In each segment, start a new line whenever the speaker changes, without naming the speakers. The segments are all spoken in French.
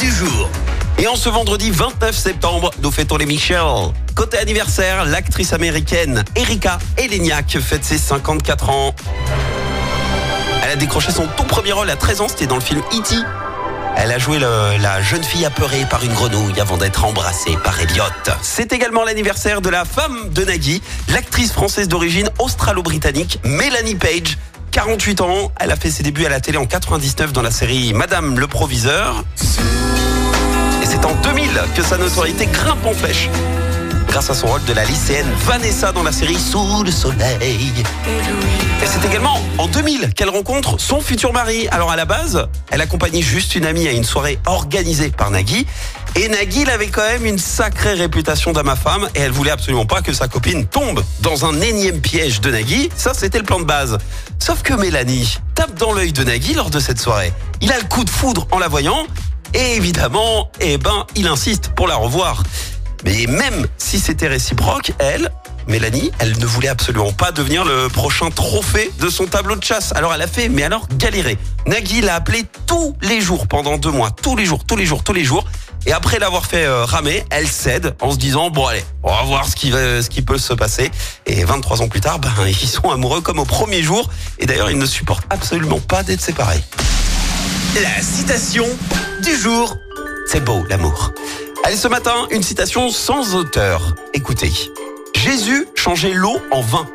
jour. Et en ce vendredi 29 septembre, nous fêtons les Michel. Côté anniversaire, l'actrice américaine Erika Eleniak fête ses 54 ans. Elle a décroché son tout premier rôle à 13 ans, c'était dans le film E.T. Elle a joué la jeune fille apeurée par une grenouille avant d'être embrassée par Elliot. C'est également l'anniversaire de la femme de Nagui, l'actrice française d'origine australo-britannique Mélanie Page. 48 ans, elle a fait ses débuts à la télé en 99 dans la série Madame le Proviseur. C'est en 2000 que sa notoriété grimpe en flèche. Grâce à son rôle de la lycéenne Vanessa dans la série Sous le soleil. Et c'est également en 2000 qu'elle rencontre son futur mari. Alors à la base, elle accompagnait juste une amie à une soirée organisée par Nagui. Et Nagui, il avait quand même une sacrée réputation d'âme à femme et elle voulait absolument pas que sa copine tombe dans un énième piège de Nagui. Ça, c'était le plan de base. Sauf que Mélanie tape dans l'œil de Nagui lors de cette soirée. Il a le coup de foudre en la voyant et évidemment, eh ben, il insiste pour la revoir. Mais même si c'était réciproque, elle, Mélanie, elle ne voulait absolument pas devenir le prochain trophée de son tableau de chasse. Alors elle a fait, mais alors galéré. Nagui l'a appelé tous les jours pendant deux mois, tous les jours, tous les jours, tous les jours. Et après l'avoir fait euh, ramer, elle cède en se disant bon allez, on va voir ce qui ce qui peut se passer. Et 23 ans plus tard, ben ils sont amoureux comme au premier jour. Et d'ailleurs, ils ne supportent absolument pas d'être séparés. La citation du jour. C'est beau l'amour. Allez, ce matin, une citation sans auteur. Écoutez. Jésus changeait l'eau en vin.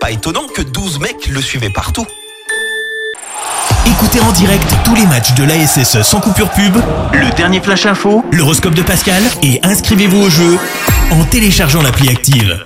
Pas étonnant que 12 mecs le suivaient partout.
Écoutez en direct tous les matchs de l'ASSE sans coupure pub, le dernier flash info, l'horoscope de Pascal et inscrivez-vous au jeu en téléchargeant l'appli active.